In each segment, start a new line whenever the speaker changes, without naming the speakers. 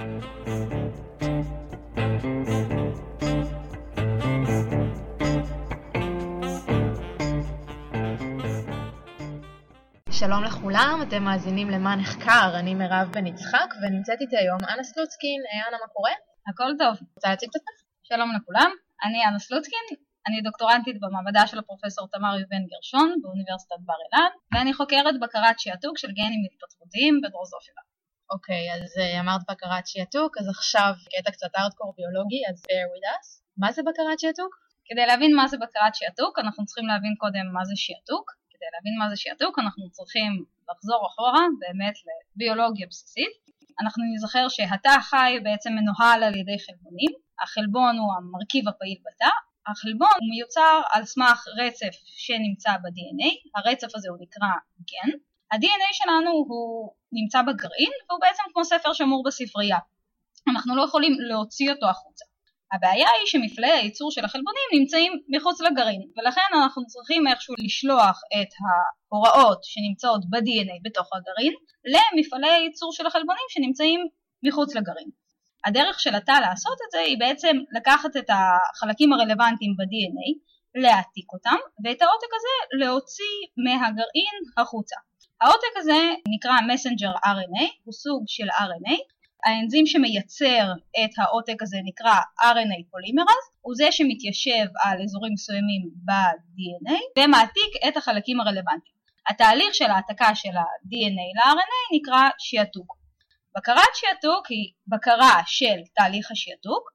שלום לכולם, אתם מאזינים למה נחקר, אני מירב בן יצחק ונמצאת איתי היום אנה סלוצקין. היי אנה, מה קורה?
הכל טוב.
רוצה להציג את עצמך?
שלום לכולם, אני אנה סלוצקין, אני דוקטורנטית במעבדה של הפרופסור תמר יובן גרשון באוניברסיטת בר אילן, ואני חוקרת בקרת שעתוק של גנים התפתחותיים בדרוזופיליה.
אוקיי, אז uh, אמרת בקרת שעתוק, אז עכשיו קטע קצת ארדקור ביולוגי, אז bear with us. מה זה בקרת שעתוק?
כדי להבין מה זה בקרת שעתוק, אנחנו צריכים להבין קודם מה זה שעתוק. כדי להבין מה זה שעתוק, אנחנו צריכים לחזור אחורה באמת לביולוגיה בסיסית. אנחנו נזכר שהתא החי בעצם מנוהל על ידי חלבונים, החלבון הוא המרכיב הפעיל בתא, החלבון מיוצר על סמך רצף שנמצא ב-DNA, הרצף הזה הוא נקרא גן, ה-DNA שלנו הוא נמצא בגרעין והוא בעצם כמו ספר שמור בספרייה, אנחנו לא יכולים להוציא אותו החוצה. הבעיה היא שמפלאי הייצור של החלבונים נמצאים מחוץ לגרעין ולכן אנחנו צריכים איכשהו לשלוח את ההוראות שנמצאות ב-DNA בתוך הגרעין למפעלי הייצור של החלבונים שנמצאים מחוץ לגרעין. הדרך של התא לעשות את זה היא בעצם לקחת את החלקים הרלוונטיים ב-DNA, להעתיק אותם ואת העותק הזה להוציא מהגרעין החוצה. העותק הזה נקרא מסנג'ר RNA, הוא סוג של RNA האנזים שמייצר את העותק הזה נקרא RNA פולימרז, הוא זה שמתיישב על אזורים מסוימים ב-DNA ומעתיק את החלקים הרלוונטיים. התהליך של העתקה של ה-DNA ל-RNA נקרא שיעתוק. בקרת שיעתוק היא בקרה של תהליך השיעתוק,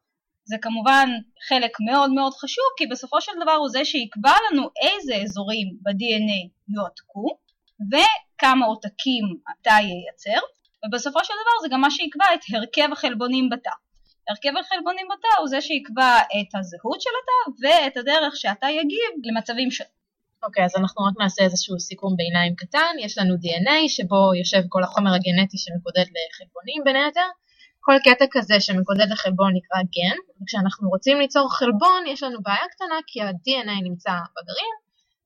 זה כמובן חלק מאוד מאוד חשוב כי בסופו של דבר הוא זה שיקבע לנו איזה אזורים ב-DNA יועתקו וכמה עותקים התא ייצר ובסופו של דבר זה גם מה שיקבע את הרכב החלבונים בתא. הרכב החלבונים בתא הוא זה שיקבע את הזהות של התא ואת הדרך שהתא יגיב למצבים שונים.
אוקיי, okay, אז אנחנו רק נעשה איזשהו סיכום ביניים קטן. יש לנו DNA שבו יושב כל החומר הגנטי שמקודד לחלבונים בין היתר. כל קטע כזה שמקודד לחלבון נקרא גן, וכשאנחנו רוצים ליצור חלבון יש לנו בעיה קטנה כי ה-DNA נמצא בגרעין,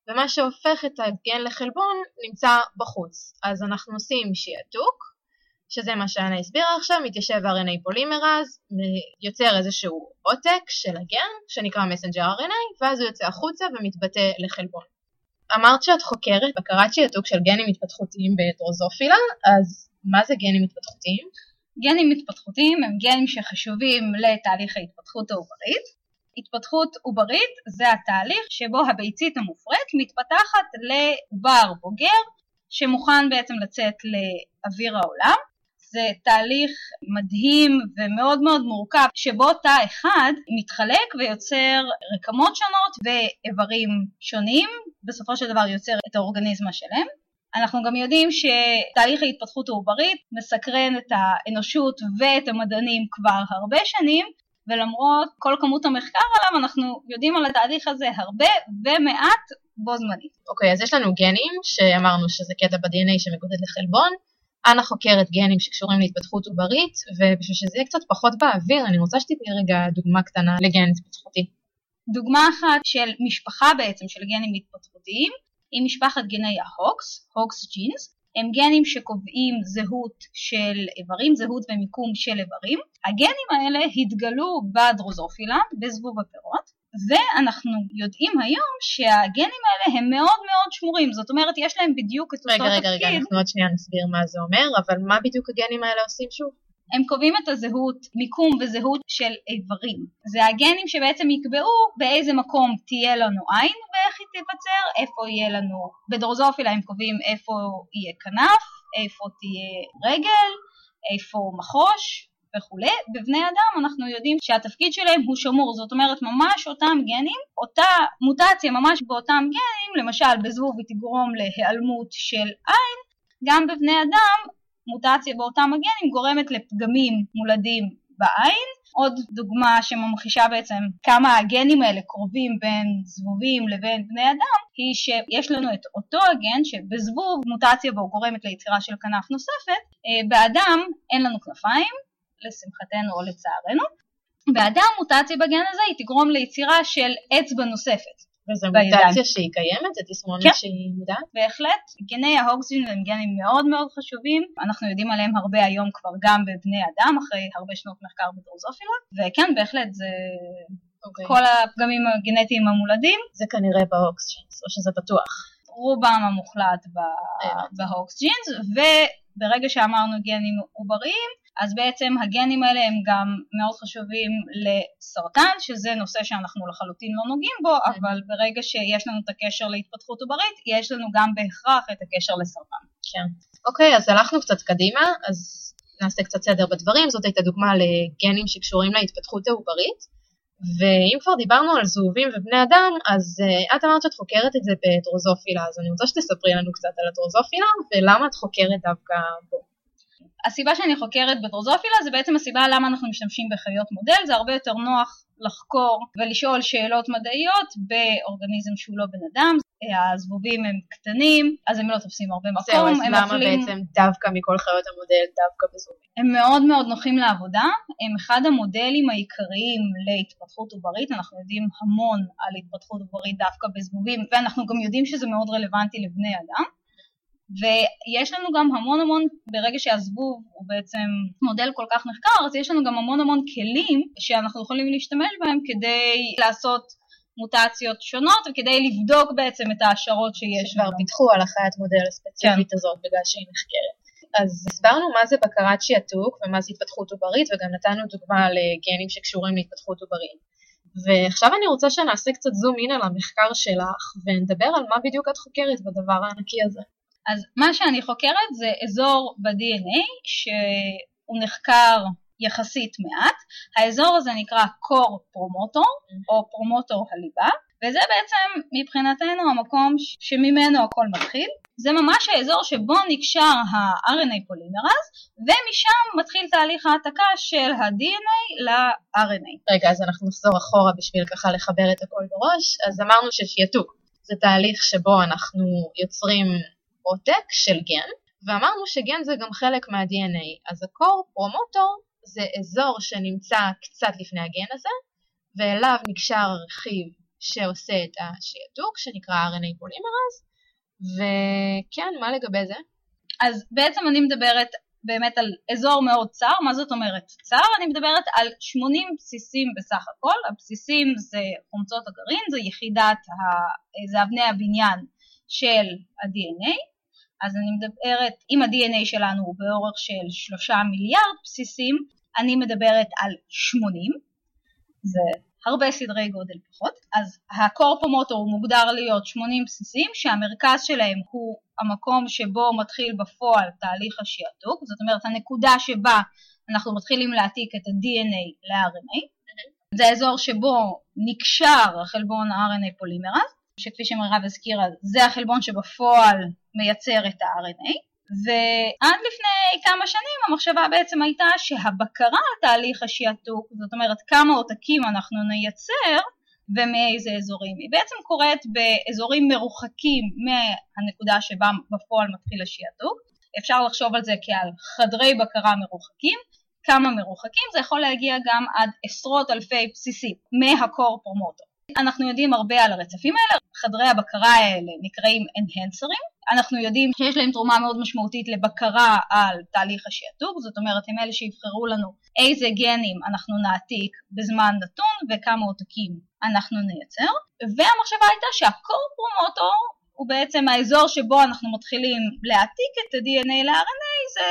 ומה שהופך את הגן לחלבון נמצא בחוץ. אז אנחנו עושים שיעתוק, שזה מה שאנה הסבירה עכשיו, מתיישב RNA פולימרז, יוצר איזשהו עותק של הגן, שנקרא מסנג'ר RNA, ואז הוא יוצא החוצה ומתבטא לחלבון. אמרת שאת חוקרת בקרת שיעתוק של גנים התפתחותיים בדרוזופילה, אז מה זה גנים התפתחותיים?
גנים התפתחותיים הם גנים שחשובים לתהליך ההתפתחות העוברית. התפתחות עוברית זה התהליך שבו הביצית המופרית מתפתחת לעובר בוגר שמוכן בעצם לצאת לאוויר העולם זה תהליך מדהים ומאוד מאוד מורכב שבו תא אחד מתחלק ויוצר רקמות שונות ואיברים שונים, בסופו של דבר יוצר את האורגניזם השלם. אנחנו גם יודעים שתהליך ההתפתחות העוברית מסקרן את האנושות ואת המדענים כבר הרבה שנים ולמרות כל כמות המחקר עליו אנחנו יודעים על התהליך הזה הרבה ומעט בו זמנית.
אוקיי, okay, אז יש לנו גנים שאמרנו שזה קטע ב-DNA שמקודד לחלבון, אנה חוקרת גנים שקשורים להתפתחות עוברית, ובשביל שזה יהיה קצת פחות באוויר, אני רוצה שתתני רגע דוגמה קטנה לגן התפתחותי.
דוגמה אחת של משפחה בעצם של גנים התפתחותיים, היא משפחת גני ה Hox, Hox genes, הם גנים שקובעים זהות של איברים, זהות ומיקום של איברים. הגנים האלה התגלו בדרוזופילה, בזבוב הפירות, ואנחנו יודעים היום שהגנים האלה הם מאוד מאוד שמורים, זאת אומרת יש להם בדיוק את אותו
תפקיד. רגע, רגע, רגע, אנחנו עוד שנייה נסביר מה זה אומר, אבל מה בדיוק הגנים האלה עושים שוב?
הם קובעים את הזהות, מיקום וזהות של איברים. זה הגנים שבעצם יקבעו באיזה מקום תהיה לנו עין ואיך היא תיווצר, איפה יהיה לנו, בדרוזופילה הם קובעים איפה יהיה כנף, איפה תהיה רגל, איפה מחוש, וכולי, בבני אדם אנחנו יודעים שהתפקיד שלהם הוא שמור, זאת אומרת ממש אותם גנים, אותה מוטציה ממש באותם גנים, למשל בזבוב היא תגרום להיעלמות של עין, גם בבני אדם מוטציה באותם הגנים גורמת לפגמים מולדים בעין. עוד דוגמה שממחישה בעצם כמה הגנים האלה קרובים בין זבובים לבין בני אדם, היא שיש לנו את אותו הגן שבזבוב מוטציה בו גורמת ליצירה של כנף נוספת, אה, באדם אין לנו כנפיים, לשמחתנו או לצערנו. באדם מוטציה בגן הזה היא תגרום ליצירה של אצבע נוספת.
וזו. מוטציה שהיא קיימת? זו תסמונת
כן.
שהיא מודעת?
בהחלט, גני ההוגסין הם גנים מאוד מאוד חשובים, אנחנו יודעים עליהם הרבה היום כבר גם בבני אדם, אחרי הרבה שנות מחקר בדרוזופילה, וכן, בהחלט, זה
אוקיי.
כל הפגמים הגנטיים המולדים,
זה כנראה ב Hox genes, או שזה בטוח.
רובם המוחלט ב-
הבנתי.
ב Hox genes, וברגע שאמרנו גנים עובריים, אז בעצם הגנים האלה הם גם מאוד חשובים לסרטן, שזה נושא שאנחנו לחלוטין לא נוגעים בו, אבל ברגע שיש לנו את הקשר להתפתחות עוברית, יש לנו גם בהכרח את הקשר לסרטן.
כן. אוקיי, אז הלכנו קצת קדימה, אז נעשה קצת סדר בדברים. זאת הייתה דוגמה לגנים שקשורים להתפתחות העוברית. ואם כבר דיברנו על זהובים ובני אדם, אז uh, את אמרת שאת חוקרת את זה בדרוזופילה, אז אני רוצה שתספרי לנו קצת על הדרוזופילה, ולמה את חוקרת דווקא בו.
הסיבה שאני חוקרת בדרוזופילה זה בעצם הסיבה למה אנחנו משתמשים בחיות מודל, זה הרבה יותר נוח לחקור ולשאול שאלות מדעיות באורגניזם שהוא לא בן אדם, הזבובים הם קטנים, אז הם לא תופסים הרבה
זהו,
מקום,
אז
הם
למה
אוכלים,
בעצם דווקא מכל חיות המודל דווקא בזהובים?
הם מאוד מאוד נוחים לעבודה, הם אחד המודלים העיקריים להתפתחות עוברית, אנחנו יודעים המון על התפתחות עוברית דווקא בזבובים, ואנחנו גם יודעים שזה מאוד רלוונטי לבני אדם. ויש לנו גם המון המון, ברגע שהזבוב הוא בעצם מודל כל כך נחקר, אז יש לנו גם המון המון כלים שאנחנו יכולים להשתמש בהם כדי לעשות מוטציות שונות וכדי לבדוק בעצם את ההשערות שיש
שכבר. פיתחו על החיית מודל הספציפית הזאת בגלל שהיא נחקרת. אז הסברנו מה זה בקרת שעתוק ומה זה התפתחות עוברית וגם נתנו דוגמה לגנים שקשורים להתפתחות עוברית. ועכשיו אני רוצה שנעשה קצת זום אין על המחקר שלך ונדבר על מה בדיוק את חוקרת בדבר הענקי הזה.
אז מה שאני חוקרת זה אזור ב-DNA שהוא נחקר יחסית מעט, האזור הזה נקרא קור פרומוטור או פרומוטור הליבה, וזה בעצם מבחינתנו המקום שממנו הכל מתחיל, זה ממש האזור שבו נקשר ה-RNA פולימרז ומשם מתחיל תהליך העתקה של ה-DNA ל-RNA.
רגע, אז אנחנו נחזור אחורה בשביל ככה לחבר את הכל בראש. אז אמרנו ששעתוק זה תהליך שבו אנחנו יוצרים עותק של גן, ואמרנו שגן זה גם חלק מה-DNA. אז הקור פרומוטור זה אזור שנמצא קצת לפני הגן הזה, ואליו נקשר רכיב שעושה את השעתוק, שנקרא RNA פולימרז, וכן, מה לגבי זה?
אז בעצם אני מדברת באמת על אזור מאוד צר, מה זאת אומרת צר? אני מדברת על 80 בסיסים בסך הכל, הבסיסים זה חומצות הגרעין, זה יחידת, ה... זה אבני הבניין של ה-DNA, אז אני מדברת, אם ה-DNA שלנו הוא באורך של 3 מיליארד בסיסים, אני מדברת על 80, זה הרבה סדרי גודל פחות, אז הקורפומוטו הוא מוגדר להיות 80 בסיסים שהמרכז שלהם הוא המקום שבו מתחיל בפועל תהליך השעתוק, זאת אומרת הנקודה שבה אנחנו מתחילים להעתיק את ה-DNA ל-RNA, זה האזור שבו נקשר החלבון ה-RNA פולימרז, שכפי שמירב הזכירה זה החלבון שבפועל מייצר את ה-RNA, ועד לפני כמה שנים המחשבה בעצם הייתה שהבקרה על תהליך השעתוק, זאת אומרת כמה עותקים אנחנו נייצר ומאיזה אזורים, היא בעצם קורית באזורים מרוחקים מהנקודה שבה בפועל מתחיל השעתוק, אפשר לחשוב על זה כעל חדרי בקרה מרוחקים, כמה מרוחקים, זה יכול להגיע גם עד עשרות אלפי בסיסים מהקור פרומוטור. אנחנו יודעים הרבה על הרצפים האלה, חדרי הבקרה האלה נקראים enhancers, אנחנו יודעים שיש להם תרומה מאוד משמעותית לבקרה על תהליך השעתוק, זאת אומרת הם אלה שיבחרו לנו איזה גנים אנחנו נעתיק בזמן נתון וכמה עותקים אנחנו נייצר, והמחשבה הייתה שהקור פרומוטור הוא בעצם האזור שבו אנחנו מתחילים להעתיק את ה-DNA ל-RNA, זה...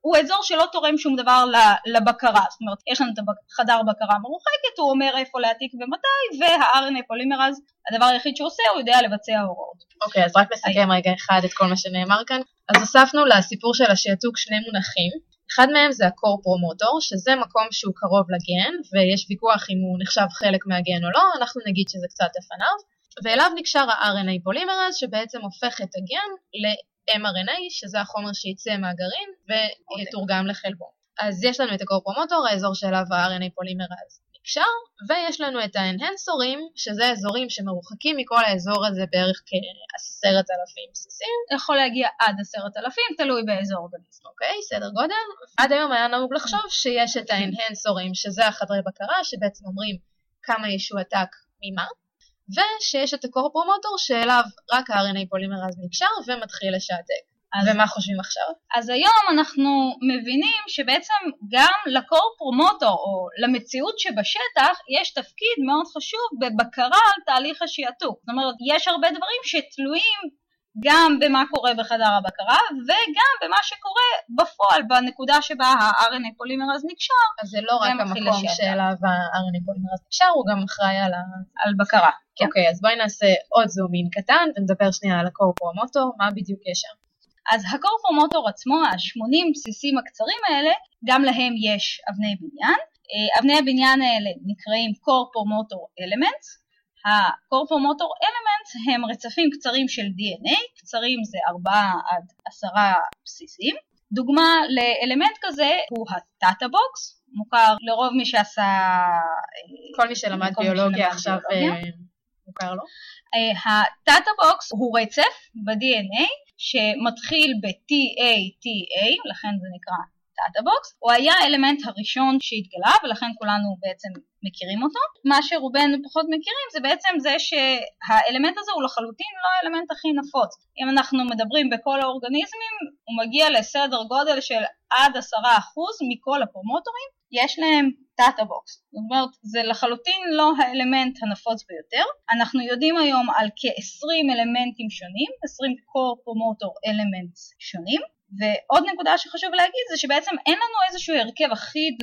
הוא אזור שלא תורם שום דבר לבקרה, זאת אומרת יש לנו את החדר בקרה מרוחקת, הוא אומר איפה להעתיק ומתי, וה-RNA פולימרז, הדבר היחיד שהוא עושה, הוא יודע לבצע הוראות.
אוקיי, okay, אז רק נסכם רגע אחד את כל מה שנאמר כאן. אז הוספנו לסיפור של השעתוק שני מונחים. אחד מהם זה ה core promoter, שזה מקום שהוא קרוב לגן, ויש ויכוח אם הוא נחשב חלק מהגן או לא, אנחנו נגיד שזה קצת לפניו, ואליו נקשר ה-RNA פולימרז, שבעצם הופך את הגן ל-mRNA, שזה החומר שיצא מהגרעין ויתורגם לחלבון. אז יש לנו את ה core promoter, האזור שאליו ה-RNA פולימרז נקשר, ויש לנו את האנהנסורים, שזה אזורים שמרוחקים מכל האזור הזה בערך כעשרת אלפים בסיסים.
יכול להגיע עד עשרת אלפים, תלוי באיזה אורגניזם.
אוקיי, סדר גודל. עד היום היה נהוג לחשוב שיש את האנהנסורים, שזה החדרי בקרה, שבעצם אומרים כמה ישועתק ממה. ושיש את הקור פרומוטור שאליו רק ה-RNA פולימרז נקשר ומתחיל לשעתק. אז ומה חושבים עכשיו?
אז היום אנחנו מבינים שבעצם גם לקור פרומוטור או למציאות שבשטח יש תפקיד מאוד חשוב בבקרה על תהליך השעתוק. זאת אומרת, יש הרבה דברים שתלויים גם במה קורה בחדר הבקרה וגם במה שקורה בפועל בנקודה שבה ה-RNA פולימרז נקשר.
אז זה לא רק המקום שאליו ה-RNA פולימרז נקשר, הוא גם אחראי על, ה...
על בקרה.
כן. אוקיי, אז בואי נעשה עוד zoom in קטן ונדבר שנייה על ה core promoter, מה בדיוק יש שם.
אז ה core promoter עצמו, ה-80 בסיסים הקצרים האלה, גם להם יש אבני בניין. אה, אבני הבניין האלה נקראים core promoter promoter elements הם רצפים קצרים של DNA, קצרים זה 4 עד 10 בסיסים. דוגמה לאלמנט כזה הוא Box, מוכר לרוב מי שעשה...
אה, כל מי שלמד ביולוגיה עכשיו ביולוגיה. אה, מוכר לו.
ה-TATA Box הוא רצף ב-DNA שמתחיל ב-TA-TA, לכן זה נקרא TATA box, הוא היה האלמנט הראשון שהתגלה ולכן כולנו בעצם מכירים אותו. מה שרובנו פחות מכירים זה בעצם זה שהאלמנט הזה הוא לחלוטין לא האלמנט הכי נפוץ. אם אנחנו מדברים בכל האורגניזמים, הוא מגיע לסדר גודל של עד עשרה אחוז מכל הפרומוטורים, יש להם TATA box. זאת אומרת, זה לחלוטין לא האלמנט הנפוץ ביותר. אנחנו יודעים היום על כ-20 אלמנטים שונים, 20 core promoter elements שונים. ועוד נקודה שחשוב להגיד זה שבעצם אין לנו איזשהו הרכב אחיד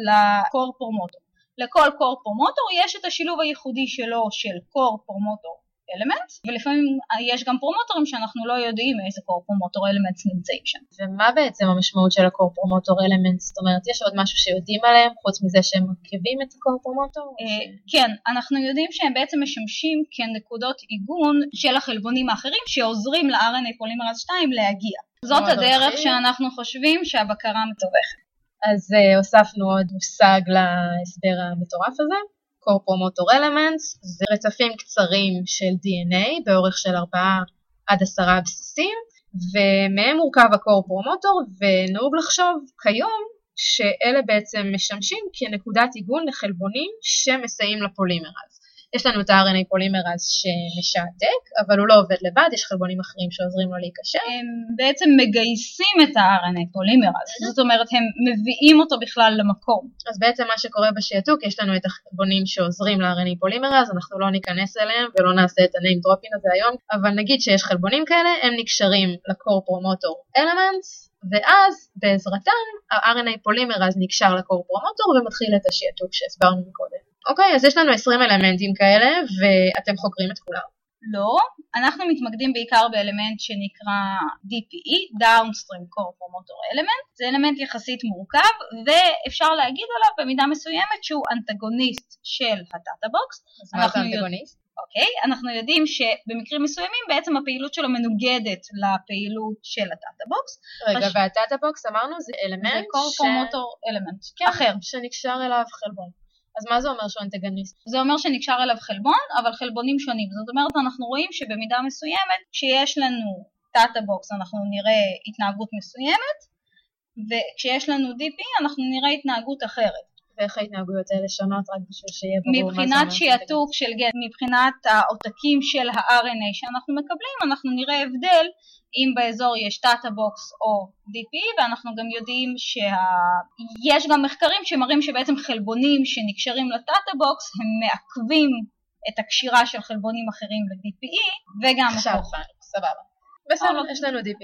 פרומוטור. לכל core promoter יש את השילוב הייחודי שלו של core promoter elements, ולפעמים יש גם פרומוטורים שאנחנו לא יודעים איזה core promoter elements נמצאים שם.
ומה בעצם המשמעות של ה core promoter elements? זאת אומרת, יש עוד משהו שיודעים עליהם חוץ מזה שהם מרכיבים את ה core promoter?
אה, כן, אנחנו יודעים שהם בעצם משמשים כנקודות עיגון של החלבונים האחרים שעוזרים ל-RNA פולימרז 2 להגיע. זאת הדרך שאנחנו חושבים שהבקרה מתווכת.
אז uh, הוספנו עוד מושג להסבר המטורף הזה, core promoter elements, זה רצפים קצרים של DNA באורך של 4 עד 10 בסיסים, ומהם מורכב ה-core promoter, ונהוג לחשוב כיום שאלה בעצם משמשים כנקודת עיגון לחלבונים שמסייעים לפולימרז. יש לנו את ה-RNA פולימרז שמשעתק, אבל הוא לא עובד לבד, יש חלבונים אחרים שעוזרים לו להיקשר.
הם בעצם מגייסים את ה-RNA פולימרז, זאת אומרת הם מביאים אותו בכלל למקום.
אז בעצם מה שקורה בשעתוק, יש לנו את החלבונים שעוזרים ל-RNA פולימרז, אנחנו לא ניכנס אליהם ולא נעשה את ה-name dropping הזה היום, אבל נגיד שיש חלבונים כאלה, הם נקשרים ל-core promoter elements, ואז בעזרתם ה-RNA פולימרז נקשר ל core promoter ומתחיל את השעתוק שהסברנו מקודם. אוקיי, אז יש לנו 20 אלמנטים כאלה, ואתם חוקרים את כולם.
לא, אנחנו מתמקדים בעיקר באלמנט שנקרא DPE, Downstream Core Promoter Element, זה אלמנט יחסית מורכב ואפשר להגיד עליו במידה מסוימת שהוא אנטגוניסט של ה TATA box.
אז מה זה אנטגוניסט?
אוקיי, okay, אנחנו יודעים שבמקרים מסוימים בעצם הפעילות שלו מנוגדת לפעילות של ה TATA box.
רגע, הש... וה TATA box אמרנו זה אלמנט
זה core ש... promoter element
כן, אחר. שנקשר אליו חלבון. אז מה זה אומר שהוא אנטגוניסט?
זה אומר שנקשר אליו חלבון, אבל חלבונים שונים. זאת אומרת, אנחנו רואים שבמידה מסוימת, כשיש לנו TATA box אנחנו נראה התנהגות מסוימת, וכשיש לנו DPE אנחנו נראה התנהגות אחרת.
ואיך ההתנהגויות האלה שונות רק בשביל שיהיה ברור
מה זה מבחינת שיעתוק של גן, מבחינת העותקים של ה-RNA שאנחנו מקבלים, אנחנו נראה הבדל אם באזור יש TATA box או DPE ואנחנו גם יודעים שיש שה... גם מחקרים שמראים שבעצם חלבונים שנקשרים ל TATA box הם מעכבים את הקשירה של חלבונים אחרים ל-DPE וגם
עכשיו, סבבה. בסדר, יש לנו DP.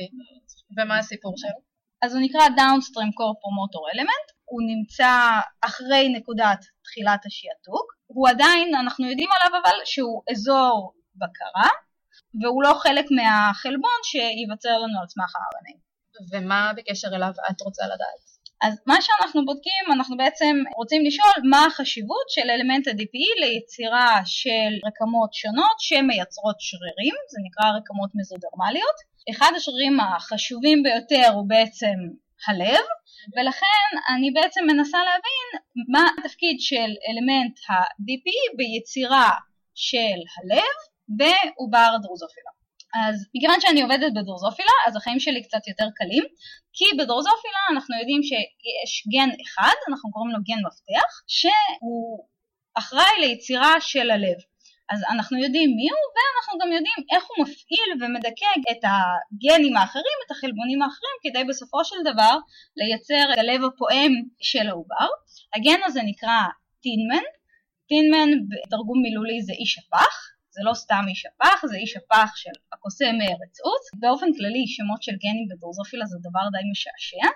ומה הסיפור שלו?
אז הוא נקרא Downstream Core Promoter Element, הוא נמצא אחרי נקודת תחילת השעתוק, הוא עדיין, אנחנו יודעים עליו אבל שהוא אזור בקרה, והוא לא חלק מהחלבון שייווצר לנו על סמך ה-RNA.
ומה בקשר אליו את רוצה לדעת?
אז מה שאנחנו בודקים, אנחנו בעצם רוצים לשאול מה החשיבות של אלמנט ה-DPE ליצירה של רקמות שונות שמייצרות שרירים, זה נקרא רקמות מזודרמליות. אחד השרירים החשובים ביותר הוא בעצם הלב, ולכן אני בעצם מנסה להבין מה התפקיד של אלמנט ה-DPE ביצירה של הלב בעובר דרוזופילה. אז מכיוון שאני עובדת בדרוזופילה, אז החיים שלי קצת יותר קלים, כי בדרוזופילה אנחנו יודעים שיש גן אחד, אנחנו קוראים לו גן מפתח, שהוא אחראי ליצירה של הלב. אז אנחנו יודעים מי הוא ואנחנו גם יודעים איך הוא מפעיל ומדכא את הגנים האחרים, את החלבונים האחרים, כדי בסופו של דבר לייצר את הלב הפועם של העובר. הגן הזה נקרא טינמן, טינמן בתרגום מילולי זה איש הפח, זה לא סתם איש הפח, זה איש הפח של הקוסם מארץ עוץ. באופן כללי שמות של גנים בדרוזופילה זה דבר די משעשע.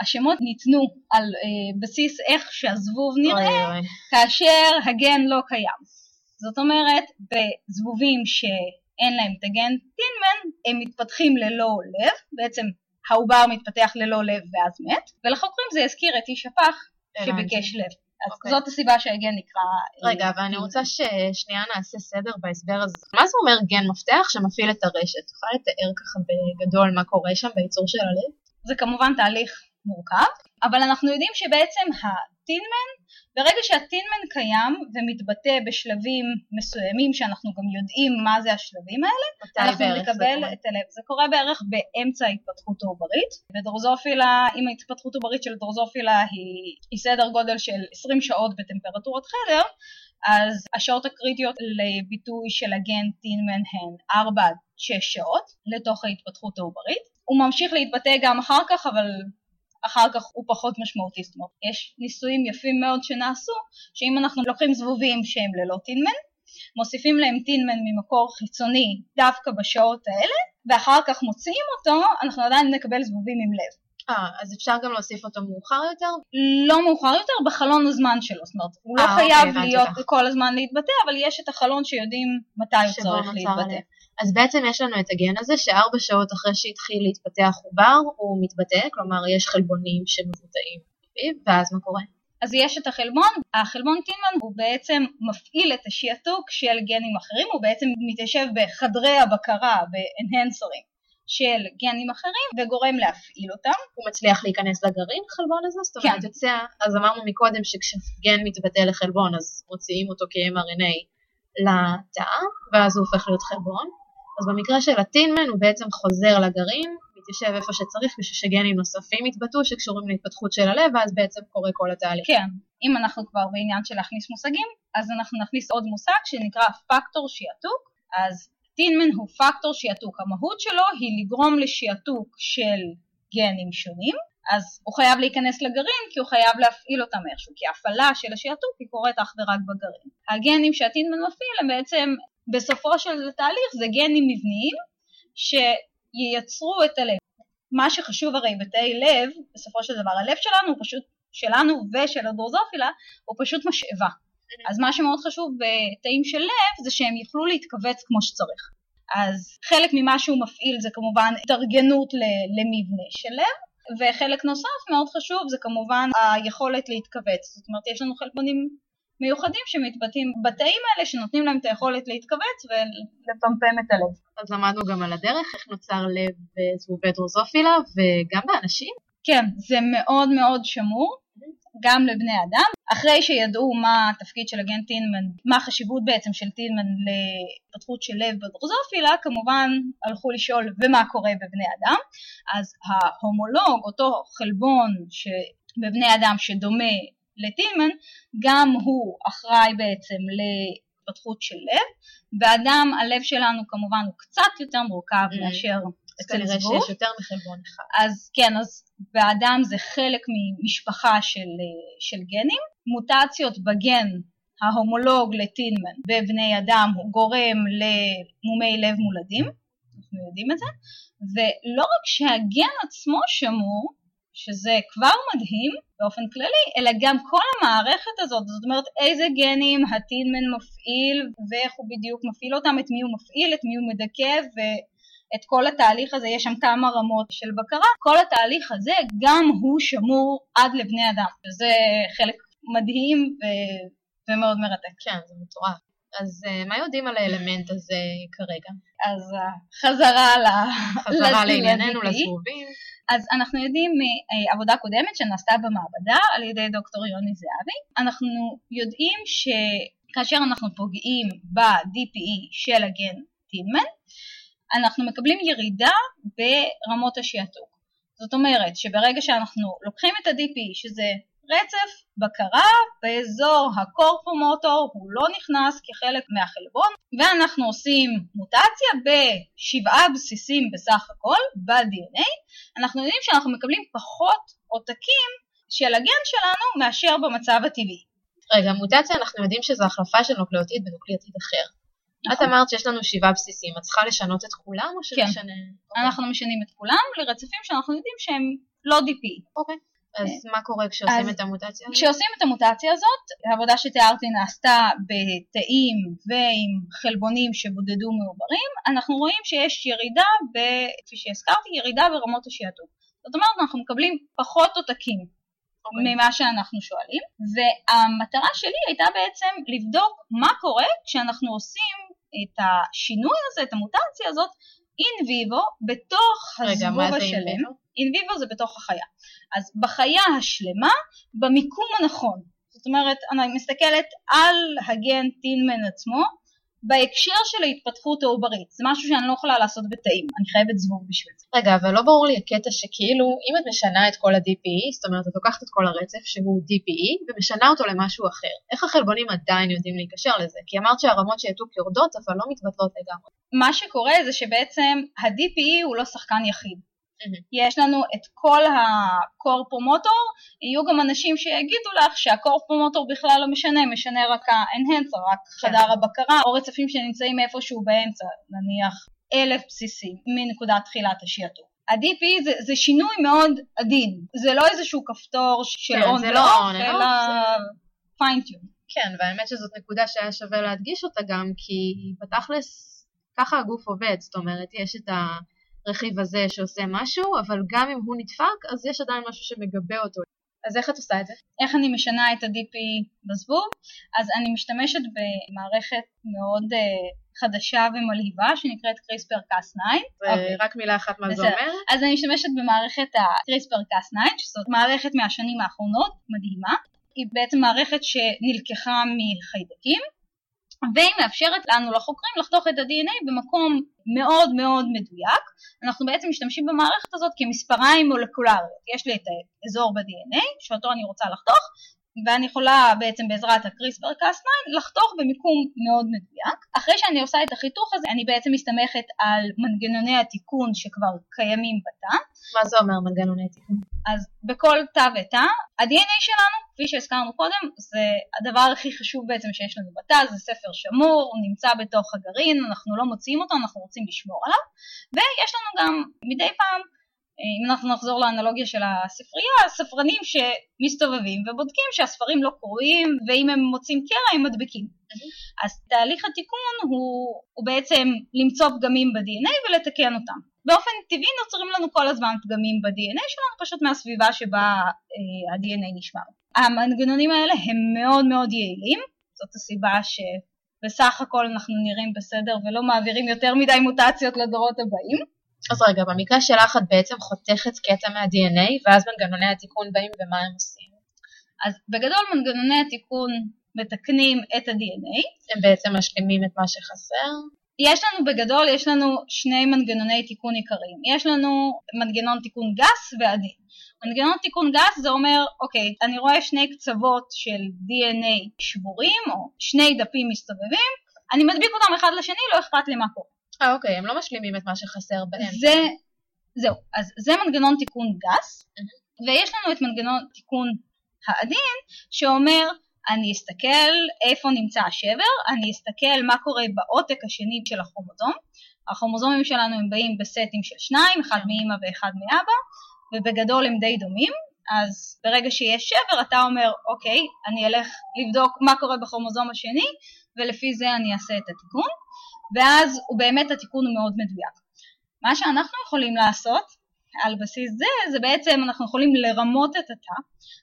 השמות ניתנו על אה, בסיס איך שהזבוב נראה,
אוי, אוי.
כאשר הגן לא קיים. זאת אומרת, בזבובים שאין להם את הגן טינמן, הם מתפתחים ללא לב, בעצם העובר מתפתח ללא לב ואז מת, ולחוקרים זה יזכיר את איש הפח שביקש לב. אז
אוקיי.
זאת הסיבה שהגן נקרא... אה,
רגע, אבל אני. רוצה ששנייה נעשה סדר בהסבר הזה. מה זה אומר גן מפתח שמפעיל את הרשת? את יכולה לתאר ככה בגדול מה קורה שם בייצור של הלב?
זה כמובן תהליך מורכב, אבל אנחנו יודעים שבעצם הטינמן, ברגע שהטינמן קיים ומתבטא בשלבים מסוימים שאנחנו גם יודעים מה זה השלבים האלה, אנחנו נקבל? את הלב. זה קורה בערך באמצע ההתפתחות העוברית. בדרוזופילה, אם ההתפתחות העוברית של דרוזופילה היא, היא סדר גודל של 20 שעות בטמפרטורת חדר, אז השעות הקריטיות לביטוי של הגן טינמן הן 4 עד 6 שעות לתוך ההתפתחות העוברית. הוא ממשיך להתבטא גם אחר כך, אבל אחר כך הוא פחות משמעותי. זאת אומרת, יש ניסויים יפים מאוד שנעשו, שאם אנחנו לוקחים זבובים שהם ללא טינמן, מוסיפים להם טינמן ממקור חיצוני דווקא בשעות האלה, ואחר כך מוציאים אותו, אנחנו עדיין נקבל זבובים עם לב.
אה, אז אפשר גם להוסיף אותו מאוחר יותר?
לא מאוחר יותר, בחלון הזמן שלו, זאת אומרת, הוא לא
אה, אוקיי,
חייב
הבנתי
להיות
אותך.
כל הזמן להתבטא, אבל יש את החלון שיודעים מתי הוא צריך להתבטא.
הלב. אז בעצם יש לנו את הגן הזה שארבע שעות אחרי שהתחיל להתפתח עובר הוא מתבטא, כלומר יש חלבונים שמבוטאים בפיו, ואז מה קורה?
אז יש את החלבון, החלבון טינמן הוא בעצם מפעיל את השיעתוק של גנים אחרים, הוא בעצם מתיישב בחדרי הבקרה, באנהנסרים של גנים אחרים ונגורם להפעיל אותם.
הוא מצליח להיכנס לגרעין החלבון הזה? זאת אומרת
כן.
יוצא, אז אמרנו מקודם שכשגן מתבטא לחלבון אז מוציאים אותו כ-mRNA לתא, ואז הוא הופך להיות חלבון. אז במקרה של הטינמן הוא בעצם חוזר לגרעין, מתיישב איפה שצריך בשביל שגנים נוספים יתבטאו שקשורים להתפתחות של הלב, ואז בעצם קורה כל התהליך.
כן, אם אנחנו כבר בעניין של להכניס מושגים, אז אנחנו נכניס עוד מושג שנקרא פקטור שיעתוק. אז טינמן הוא פקטור שיעתוק, המהות שלו היא לגרום לשיעתוק של גנים שונים, אז הוא חייב להיכנס לגרעין כי הוא חייב להפעיל אותם איכשהו, כי ההפעלה של השיעתוק היא קורית אך ורק בגרעין. הגנים שהטינמן מפעיל הם בעצם, בסופו של תהליך זה גנים מבניים שייצרו את הלב. מה שחשוב הרי בתאי לב, בסופו של דבר הלב שלנו פשוט, שלנו ושל הדרוזופילה, הוא פשוט משאבה. אז מה שמאוד חשוב בתאים של לב זה שהם יוכלו להתכווץ כמו שצריך. אז חלק ממה שהוא מפעיל זה כמובן התארגנות למבנה של לב, וחלק נוסף מאוד חשוב זה כמובן היכולת להתכווץ. זאת אומרת יש לנו חלבונים מיוחדים שמתבטאים בתאים האלה שנותנים להם את היכולת להתכווץ ולפמפם את הלב.
אז למדנו גם על הדרך איך נוצר לב בזבובי דרוזופילה, וגם באנשים.
כן, זה מאוד מאוד שמור, גם לבני אדם. אחרי שידעו מה התפקיד של הגן טינמן, מה החשיבות בעצם של טינמן להתפתחות של לב בדרוזופילה, כמובן הלכו לשאול ומה קורה בבני אדם. אז ההומולוג, אותו חלבון ש... בבני אדם שדומה לטינמן, גם הוא אחראי בעצם להתפתחות של לב. באדם הלב שלנו כמובן הוא קצת יותר מורכב
Mm.
מאשר
אז
אצל
כנראה
זבוב.
שיש יותר מחלבון אחד.
אז כן, אז באדם זה חלק ממשפחה של, אה, של גנים. מוטציות בגן ההומולוג לטינמן בבני אדם הוא גורם למומי לב מולדים, אנחנו יודעים את זה, ולא רק שהגן עצמו שמור, שזה כבר מדהים באופן כללי, אלא גם כל המערכת הזאת, זאת אומרת איזה גנים הטינמן מפעיל ואיך הוא בדיוק מפעיל אותם, את מי הוא מפעיל, את מי הוא מדכא ואת כל התהליך הזה, יש שם כמה רמות של בקרה, כל התהליך הזה גם הוא שמור עד לבני אדם, וזה חלק מדהים ו... ומאוד מרתק.
כן, זה מטורף. אז אה, מה יודעים על האלמנט הזה כרגע?
אז אה, חזרה ל...
חזרה לענייננו. לזבובים.
אז אנחנו יודעים מעבודה קודמת שנעשתה במעבדה על ידי דוקטור יוני זהבי, אנחנו יודעים שכאשר אנחנו פוגעים ב-DPE של הגן טינמן, אנחנו מקבלים ירידה ברמות השיעתוק. זאת אומרת שברגע שאנחנו לוקחים את ה-DPE, שזה רצף בקרה באזור ה core promoter, הוא לא נכנס כחלק מהחלבון, ואנחנו עושים מוטציה בשבעה בסיסים בסך הכל ב-DNA, אנחנו יודעים שאנחנו מקבלים פחות עותקים של הגן שלנו מאשר במצב הטבעי.
רגע, מוטציה אנחנו יודעים שזו החלפה של נוקלאוטיד בנוקלאוטיד אחר. אה
נכון.
אמרת שיש לנו שבעה בסיסים, את צריכה לשנות את כולם או
כן.
שנשנה?
אנחנו משנים את כולם לרצפים שאנחנו יודעים שהם לא DP.
אוקיי. אז מה קורה כשעושים את המוטציה? הזאת?
כשעושים את המוטציה הזאת, העבודה שתיארתי נעשתה בתאים ועם חלבונים שבודדו מעוברים, אנחנו רואים שיש ירידה, ב, כפי שהזכרתי, ירידה ברמות השעתוק. זאת אומרת, אנחנו מקבלים פחות עותקים
אוקיי.
ממה שאנחנו שואלים, והמטרה שלי הייתה בעצם לבדוק מה קורה כשאנחנו עושים את השינוי הזה, את המוטציה הזאת, אין ויבו, בתוך
רגע,
הזבוב
מה זה in
השלם. אין ויבו זה בתוך החיה. אז בחיה השלמה, במיקום הנכון. זאת אומרת, אני מסתכלת על הגן טינמן עצמו, בהקשר של ההתפתחות העוברית. זה משהו שאני לא יכולה לעשות בתאים, אני חייבת זבוב בשביל זה.
רגע, אבל לא ברור לי הקטע שכאילו, אם את משנה את כל ה-DPE, זאת אומרת, את לוקחת את כל הרצף שהוא DPE, ומשנה אותו למשהו אחר. איך החלבונים עדיין יודעים להיקשר לזה? כי אמרת שהרמות שעתוק יורדות, אבל לא מתבטלות לגמרי.
מה שקורה זה שבעצם ה-DPE הוא לא שחקן יחיד.
מהמם.
יש לנו את כל הקורפומוטור, יהיו גם אנשים שיגידו לך שהקורפומוטור בכלל לא משנה, משנה רק ה-enhancer, רק
כן.
חדר הבקרה, או רצפים שנמצאים איפשהו באמצע, נניח אלף בסיסים מנקודת תחילת השעתוק. ה-DP זה, זה שינוי מאוד עדין, זה לא איזשהו כפתור של
כן,
און
לא
ואוף,
and
אלא
off,
פיינטיון.
כן, והאמת שזאת נקודה שהיה שווה להדגיש אותה גם, כי בתכלס ככה הגוף עובד, זאת אומרת, יש את הרכיב הזה שעושה משהו, אבל גם אם הוא נדפק, אז יש עדיין משהו שמגבה אותו. אז איך את עושה את זה?
איך אני משנה את ה-DP בזבוב? אז אני משתמשת במערכת מאוד uh, חדשה ומלהיבה שנקראת CRISPR Cas9. אוקיי.
ורק מילה אחת מה זה. אומר?
אז אני משתמשת במערכת ה-CRISPR Cas9, שזאת מערכת מהשנים האחרונות, מדהימה. היא בעצם מערכת שנלקחה מחיידקים, והיא מאפשרת לנו לחוקרים לחתוך את ה-DNA במקום מאוד מאוד מדויק. אנחנו בעצם משתמשים במערכת הזאת כמספריים מולקולריות. יש לי את האזור ב-DNA, שאותו אני רוצה לחתוך, ואני יכולה בעצם בעזרת ה-CRISPR Cas9 לחתוך במיקום מאוד מדויק. אחרי שאני עושה את החיתוך הזה, אני בעצם מסתמכת על מנגנוני התיקון שכבר קיימים בתא.
מה זה אומר מנגנוני תיקון?
אז בכל תא ותא, ה-DNA שלנו, כפי שהזכרנו קודם, זה הדבר הכי חשוב בעצם שיש לנו בתא, זה ספר שמור, הוא נמצא בתוך הגרעין, אנחנו לא מוציאים אותו, אנחנו רוצים לשמור עליו, ויש לנו גם מדי פעם, אם אנחנו נחזור לאנלוגיה של הספרייה, ספרנים שמסתובבים ובודקים שהספרים לא קרועים, ואם הם מוצאים קרע הם מדביקים. אז תהליך התיקון הוא, הוא בעצם למצוא פגמים ב-DNA ולתקן אותם. באופן טבעי נוצרים לנו כל הזמן פגמים ב-DNA שלנו, פשוט מהסביבה שבה אה, ה-DNA נשמר. המנגנונים האלה הם מאוד מאוד יעילים, זאת הסיבה שבסך הכל אנחנו נראים בסדר ולא מעבירים יותר מדי מוטציות לדורות הבאים.
אז רגע, במקרה שלך את בעצם חותכת קטע מה-DNA, ואז מנגנוני התיקון באים ומה הם עושים?
אז בגדול מנגנוני התיקון מתקנים את ה-DNA.
הם בעצם משלימים את מה שחסר?
יש לנו בגדול, יש לנו שני מנגנוני תיקון עיקריים. יש לנו מנגנון תיקון גס ועדין. מנגנון תיקון גס זה אומר, אוקיי, אני רואה שני קצוות של DNA שבורים, או שני דפים מסתובבים, אני מדביק אותם אחד לשני, לא אכפת לי מה קורה.
אה, אוקיי, הם לא משלימים את מה שחסר באמצע.
זה, זהו, אז זה מנגנון תיקון גס, ויש לנו את מנגנון תיקון העדין, שאומר, אני אסתכל איפה נמצא השבר, אני אסתכל מה קורה בעותק השני של הכרומוזום. הכרומוזומים שלנו הם באים בסטים של שניים, אחד מאמא ואחד מאבא, ובגדול הם די דומים, אז ברגע שיש שבר אתה אומר, אוקיי, אני אלך לבדוק מה קורה בכרומוזום השני, ולפי זה אני אעשה את התיקון, ואז הוא באמת התיקון הוא מאוד מדויק. מה שאנחנו יכולים לעשות על בסיס זה, זה בעצם אנחנו יכולים לרמות את התא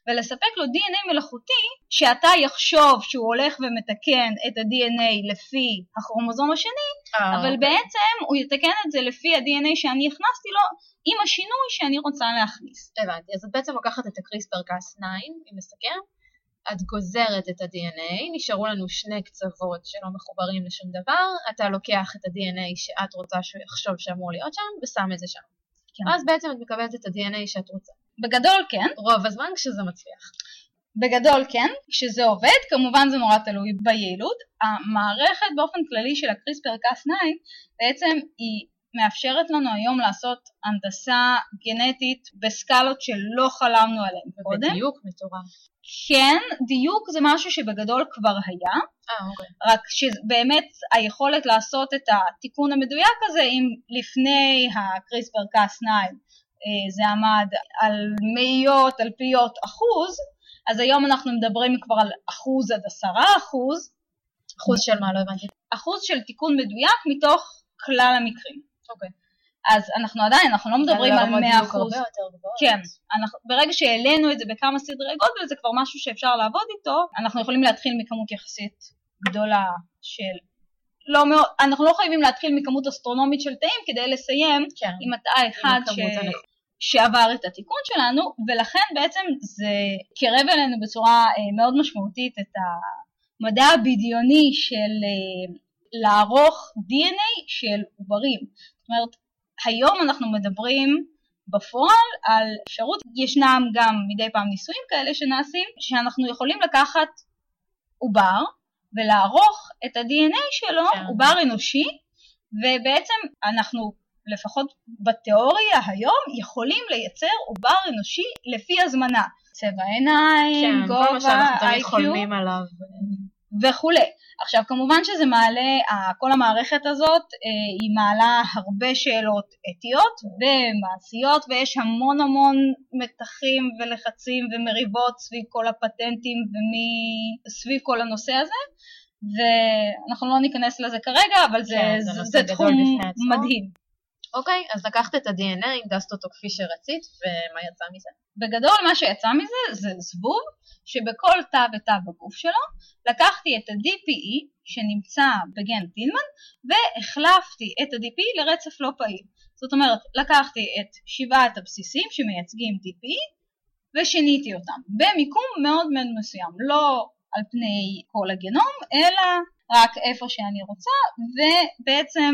ולספק לו DNA מלאכותי שהתא יחשוב שהוא הולך ומתקן את ה-DNA לפי הכרומוזום השני,
אה,
אבל
אוקיי.
בעצם הוא יתקן את זה לפי ה-DNA שאני הכנסתי לו עם השינוי שאני רוצה להכניס.
הבנתי, אז את בעצם לוקחת את הקריספר קאס 9, אם נסכם, את גוזרת את ה-DNA, נשארו לנו שני קצוות שלא מחוברים לשום דבר, אתה לוקח את ה-DNA שאת רוצה שהוא יחשוב שאמור להיות שם, ושם את זה שם.
כן.
אז בעצם את מקבלת את ה-DNA שאת רוצה.
בגדול כן,
רוב הזמן כשזה מצליח.
בגדול כן, כשזה עובד, כמובן זה נורא תלוי ביעילות. המערכת באופן כללי של הקריספר קאס 9 בעצם היא מאפשרת לנו היום לעשות הנדסה גנטית בסקלות שלא חלמנו עליהן קודם.
בדיוק מטורף.
כן, דיוק זה משהו שבגדול כבר היה,
אה, אוקיי.
רק שבאמת היכולת לעשות את התיקון המדויק הזה, אם לפני הקריספר קאס 9 אה, זה עמד על מאיות, אלפיות אחוז, אז היום אנחנו מדברים כבר על אחוז עד עשרה אחוז.
אחוז של מה? לא הבנתי.
אחוז של תיקון מדויק מתוך כלל המקרים.
אוקיי.
אז אנחנו עדיין, אנחנו לא מדברים על 100 אחוז. כן, אנחנו, ברגע שהעלינו את זה בכמה סדרי גודל זה כבר משהו שאפשר לעבוד איתו, אנחנו יכולים להתחיל מכמות יחסית גדולה של... לא מאוד, אנחנו לא חייבים להתחיל מכמות אסטרונומית של תאים כדי לסיים
כן.
עם התא אחד ש... שעבר את התיקון שלנו, ולכן בעצם זה קירב אלינו בצורה אה, מאוד משמעותית את המדע הבדיוני של אה, לערוך DNA של עוברים. זאת אומרת, היום אנחנו מדברים בפועל על אפשרות, ישנם גם מדי פעם ניסויים כאלה שנעשים, שאנחנו יכולים לקחת עובר ולערוך את ה-DNA שלו,
כן.
עובר אנושי, ובעצם אנחנו לפחות בתיאוריה היום יכולים לייצר עובר אנושי לפי הזמנה. צבע עיניים,
כן, כל מה
גובה,
שאנחנו תמיד חולמים עליו.
וכולי. עכשיו כמובן שזה מעלה, כל המערכת הזאת אה, היא מעלה הרבה שאלות אתיות ומעשיות ויש המון המון מתחים ולחצים ומריבות סביב כל הפטנטים וסביב כל הנושא הזה ואנחנו לא ניכנס לזה כרגע אבל זה,
כן, זה
זה, זה תחום. מדהים.
אוקיי, אז לקחת את ה-DNA, הנדסת אותו כפי שרצית, ומה יצא מזה?
בגדול מה שיצא מזה זה זבוב שבכל תא ותא בגוף שלו לקחתי את ה-DPE שנמצא בגן טילמן והחלפתי את ה-DPE לרצף לא פעיל. זאת אומרת, לקחתי את שבעת הבסיסים שמייצגים DPE ושיניתי אותם במיקום מאוד מאוד מסוים, לא על פני כל הגנום אלא רק איפה שאני רוצה ובעצם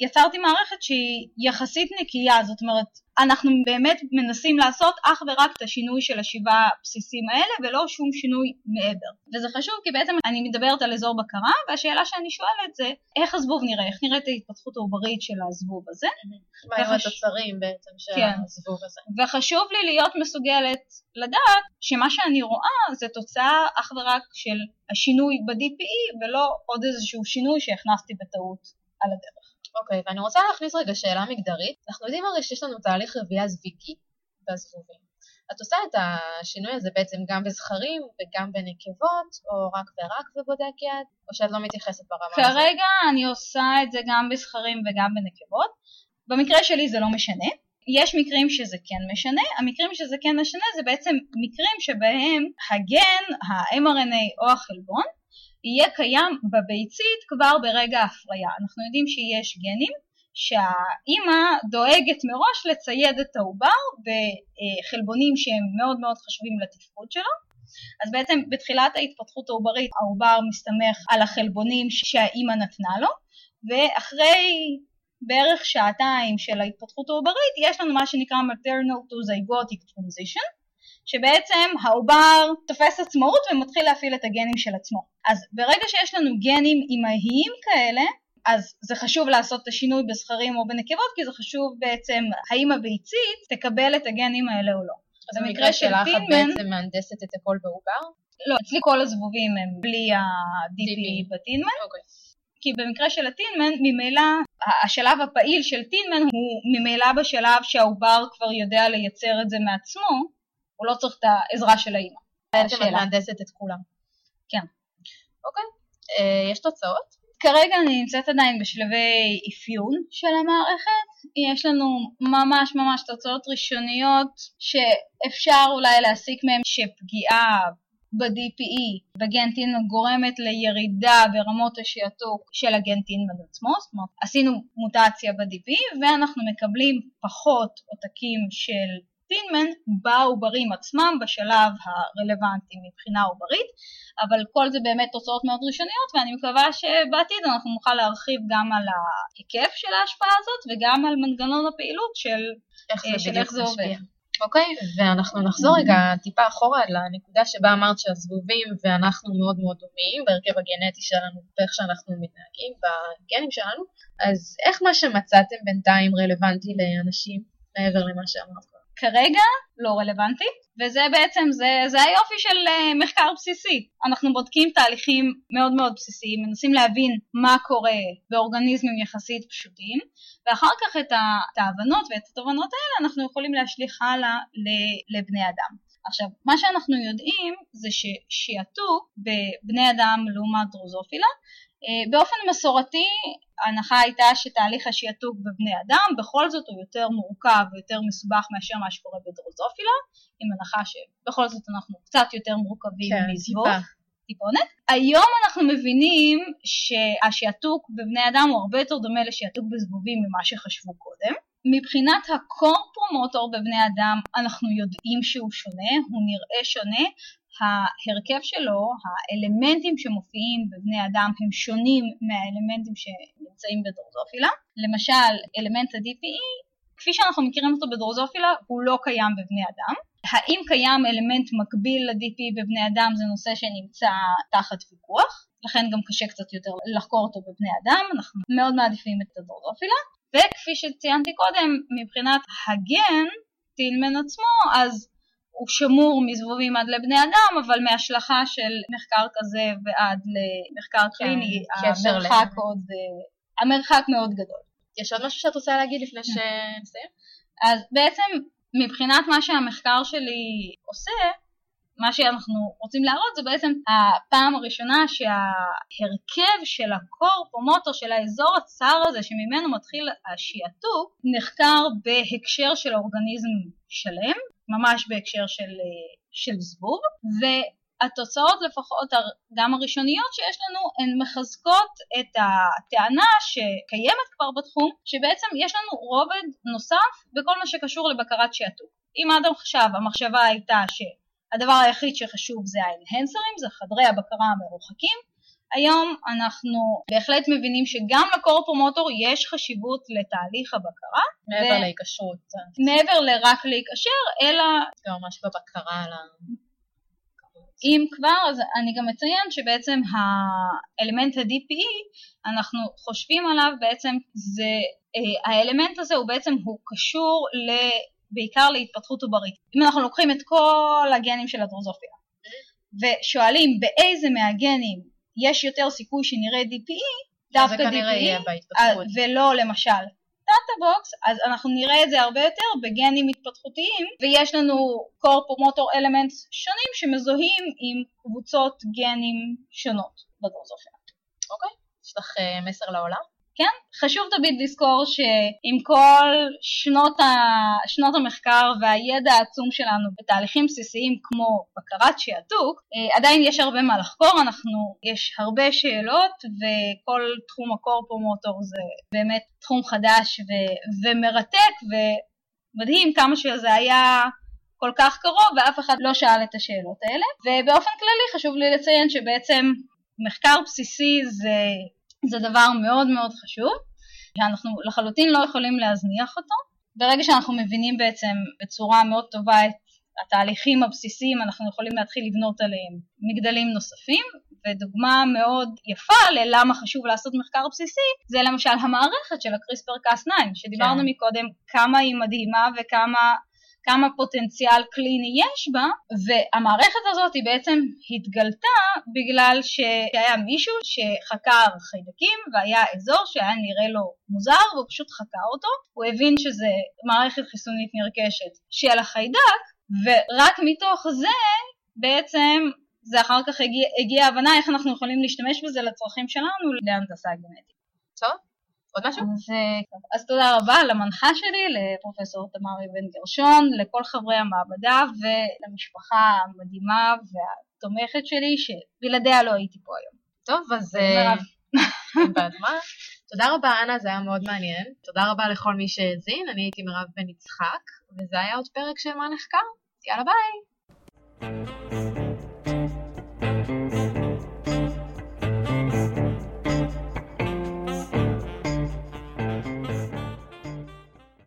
יצרתי מערכת שהיא יחסית נקייה, זאת אומרת, אנחנו באמת מנסים לעשות אך ורק את השינוי של השבעה הבסיסים האלה ולא שום שינוי מעבר. וזה חשוב כי בעצם אני מדברת על אזור בקרה והשאלה שאני שואלת זה איך הזבוב נראה, איך נראית ההתפתחות העוברית של הזבוב הזה.
מה
וחש-
התוצרים בעצם של
כן.
הזבוב הזה?
וחשוב לי להיות מסוגלת לדעת שמה שאני רואה זה תוצאה אך ורק של השינוי ב-DPE ולא עוד איזשהו שינוי שהכנסתי בטעות על הדרך.
אוקיי, ואני רוצה להכניס רגע שאלה מגדרית. אנחנו יודעים הרי שיש לנו תהליך רבייה זוויגי בזבובים. את עושה את השינוי הזה בעצם גם בזכרים וגם בנקבות, או רק ורק בבודקת, או שאת לא מתייחסת ברמה הזאת?
כרגע אני עושה את זה גם בזכרים וגם בנקבות. במקרה שלי זה לא משנה. יש מקרים שזה כן משנה, המקרים שזה כן משנה זה בעצם מקרים שבהם הגן, ה-mRNA או החלבון, יהיה קיים בביצית כבר ברגע ההפריה. אנחנו יודעים שיש גנים שהאימא דואגת מראש לצייד את העובר בחלבונים שהם מאוד מאוד חשובים לתפקוד שלו. אז בעצם בתחילת ההתפתחות העוברית העובר מסתמך על החלבונים שהאימא נתנה לו, ואחרי בערך שעתיים של ההתפתחות העוברית יש לנו מה שנקרא maternal to zygotic transition, שבעצם העובר תופס עצמאות ומתחיל להפעיל את הגנים של עצמו. אז ברגע שיש לנו גנים אימהיים כאלה, אז זה חשוב לעשות את השינוי בזכרים או בנקבות, כי זה חשוב בעצם האם הביצית תקבל את הגנים האלה או לא.
אז
במקרה
במקרה
של
שלך את בעצם מהנדסת את הכל בעובר?
לא, אצלי כל הזבובים הם בלי ה-DP
DP.
בטינמן,
אוקיי.
כי במקרה של הטינמן, ממילא השלב הפעיל של טינמן הוא ממילא בשלב שהעובר כבר יודע לייצר את זה מעצמו, הוא לא צריך את העזרה של האימא.
בעצם את. מהנדסת את כולם.
כן.
אוקיי. אה, יש תוצאות?
כרגע אני נמצאת עדיין בשלבי אפיון של המערכת, יש לנו ממש ממש תוצאות ראשוניות שאפשר אולי להסיק מהן שפגיעה ב-DPE בגן טינמן גורמת לירידה ברמות השעתוק של הגן טינמן עצמו, זאת אומרת עשינו מוטציה ב-DPE ואנחנו מקבלים פחות עותקים של טינמן בעוברים עצמם בשלב הרלוונטי מבחינה עוברית, אבל כל זה באמת תוצאות מאוד ראשוניות ואני מקווה שבעתיד אנחנו נוכל להרחיב גם על ההיקף של ההשפעה הזאת וגם על מנגנון הפעילות של
איך
אה,
זה
של
בדיוק
איך זה עובד.
אוקיי, ואנחנו נחזור רגע טיפה אחורה לנקודה שבה אמרת שהזבובים ואנחנו מאוד מאוד דומים בהרכב הגנטי שלנו ואיך שאנחנו מתנהגים בגנים שלנו, אז איך מה שמצאתם בינתיים רלוונטי לאנשים מעבר למה שאמרת?
כרגע לא רלוונטי, וזה בעצם, זה, זה היופי של uh, מחקר בסיסי. אנחנו בודקים תהליכים מאוד מאוד בסיסיים, מנסים להבין מה קורה באורגניזמים יחסית פשוטים, ואחר כך את, ההבנות ואת התובנות האלה אנחנו יכולים להשליך הלאה לבני אדם. עכשיו, מה שאנחנו יודעים זה ששעתוק בבני אדם לעומת דרוזופילה אה, באופן מסורתי ההנחה הייתה שתהליך השעתוק בבני אדם בכל זאת הוא יותר מורכב ויותר מסובך מאשר מה שקורה בדרוזופילה, עם הנחה שבכל זאת אנחנו קצת יותר מורכבים כן, מזבוב. טיפונת. היום אנחנו מבינים שהשעתוק בבני אדם הוא הרבה יותר דומה לשעתוק בזבובים ממה שחשבו קודם. מבחינת הקורפרומוטור בבני אדם אנחנו יודעים שהוא שונה, הוא נראה שונה, ההרכב שלו, האלמנטים שמופיעים בבני אדם הם שונים מהאלמנטים שנמצאים בדרוזופילה. למשל, אלמנט ה-DPE, כפי שאנחנו מכירים אותו בדרוזופילה, הוא לא קיים בבני אדם. האם קיים אלמנט מקביל ל-DPE בבני אדם זה נושא שנמצא תחת ויכוח, לכן גם קשה קצת יותר לחקור אותו בבני אדם, אנחנו מאוד מעדיפים את הדרוזופילה. וכפי שציינתי קודם, מבחינת הגן, טילמן עצמו, אז הוא שמור מזבובים עד לבני אדם, אבל מהשלכה של מחקר כזה ועד למחקר כן, קליני, המרחק, עוד, אה, המרחק מאוד גדול.
יש עוד משהו שאת רוצה להגיד לפני כן. שנסיים?
אז בעצם מבחינת מה שהמחקר שלי עושה, מה שאנחנו רוצים להראות זה בעצם הפעם הראשונה שההרכב של הקורפומוטור של האזור הצר הזה שממנו מתחיל השעתוק נחקר בהקשר של אורגניזם שלם ממש בהקשר של, אה, של זבוב, והתוצאות לפחות גם הראשוניות שיש לנו הן מחזקות את הטענה שקיימת כבר בתחום, שבעצם יש לנו רובד נוסף בכל מה שקשור לבקרת שעתוק. אם עד עכשיו המחשבה הייתה שהדבר היחיד שחשוב זה האנהנסרים, זה חדרי הבקרה המרוחקים, היום אנחנו בהחלט מבינים שגם לקורפומוטור יש חשיבות לתהליך הבקרה.
מעבר ו... להיקשרות.
מעבר לרק להיקשר, אלא...
גם ממש בבקרה על ה...
אם כבר, אז אני גם אציין שבעצם האלמנט ה-DPE, אנחנו חושבים עליו בעצם, זה, אה, האלמנט הזה הוא בעצם, הוא קשור ל, בעיקר להתפתחות עוברית. אם אנחנו לוקחים את כל הגנים של הדרוזופילה, ושואלים באיזה מהגנים יש יותר סיכוי שנראה DPE, דווקא DPE, אה, ולא למשל TATA box, אז אנחנו נראה את זה הרבה יותר בגנים התפתחותיים, ויש לנו core promoter elements שונים שמזוהים עם קבוצות גנים שונות בדרוזופיה.
אוקיי, יש לך uh, מסר לעולם?
כן? חשוב תמיד לזכור שעם כל שנות, ה... שנות המחקר והידע העצום שלנו בתהליכים בסיסיים כמו בקרת שעתוק, אה, עדיין יש הרבה מה לחקור, אנחנו, יש הרבה שאלות וכל תחום הקורפומוטור זה באמת תחום חדש ו... ומרתק ומדהים כמה שזה היה כל כך קרוב ואף אחד לא שאל את השאלות האלה ובאופן כללי חשוב לי לציין שבעצם מחקר בסיסי זה זה דבר מאוד מאוד חשוב, שאנחנו לחלוטין לא יכולים להזניח אותו. ברגע שאנחנו מבינים בעצם בצורה מאוד טובה את התהליכים הבסיסיים, אנחנו יכולים להתחיל לבנות עליהם מגדלים נוספים, ודוגמה מאוד יפה ללמה חשוב לעשות מחקר בסיסי, זה למשל המערכת של הקריספר קאס 9, שדיברנו כן. מקודם כמה היא מדהימה וכמה כמה פוטנציאל קליני יש בה, והמערכת הזאת היא בעצם התגלתה בגלל שהיה מישהו שחקר חיידקים והיה אזור שהיה נראה לו מוזר והוא פשוט חקר אותו, הוא הבין שזה מערכת חיסונית נרכשת של החיידק, ורק מתוך זה בעצם זה אחר כך הגיע, הגיע ההבנה איך אנחנו יכולים להשתמש בזה לצרכים שלנו להנדסה גנטית.
טוב, עוד משהו?
אז, אז תודה רבה למנחה שלי, לפרופסור תמרי בן גרשון, לכל חברי המעבדה ולמשפחה המדהימה והתומכת שלי, שבלעדיה לא הייתי פה היום.
טוב, אז... בהדמה. תודה רבה אנה, זה היה מאוד מעניין. תודה רבה לכל מי שהאזין, אני הייתי מירב בן יצחק, וזה היה עוד פרק של מה נחקר. יאללה ביי!